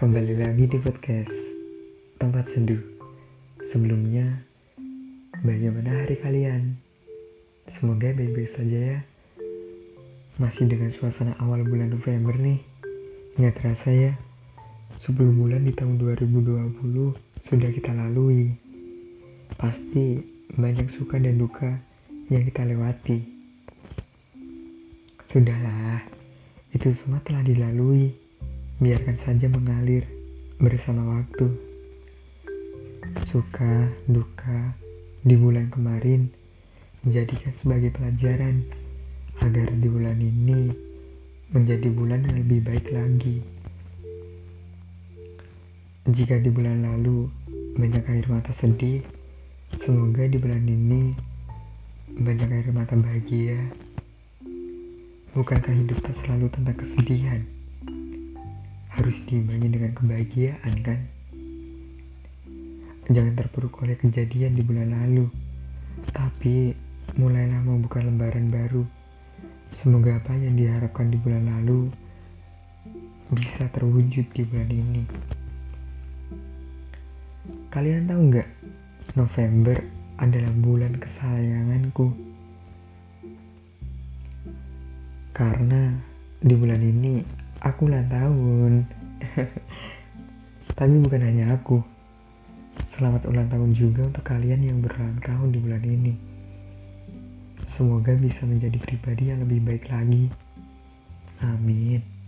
Kembali lagi di podcast Tempat Sendu. Sebelumnya Bagaimana hari kalian? Semoga baik-baik saja ya. Masih dengan suasana awal bulan November nih. Nggak terasa ya. 10 bulan di tahun 2020 Sudah kita lalui. Pasti banyak suka dan duka yang kita lewati. Sudahlah Itu semua telah dilalui Biarkan saja mengalir bersama waktu Suka, duka, di bulan kemarin menjadikan sebagai pelajaran agar di bulan ini menjadi bulan yang lebih baik lagi. Jika di bulan lalu banyak air mata sedih, semoga di bulan ini banyak air mata bahagia. Bukankah hidup tak selalu tentang kesedihan? Harus diimbangi dengan kebahagiaan kan? Jangan terpuruk oleh kejadian di bulan lalu. Tapi mulailah membuka lembaran baru. Semoga apa yang diharapkan di bulan lalu bisa terwujud di bulan ini. Kalian tahu nggak? November adalah bulan kesayanganku. Karena di bulan ini aku ulang tahun. Tapi bukan hanya aku. Selamat ulang tahun juga untuk kalian yang berulang tahun di bulan ini. Semoga bisa menjadi pribadi yang lebih baik lagi. Amin.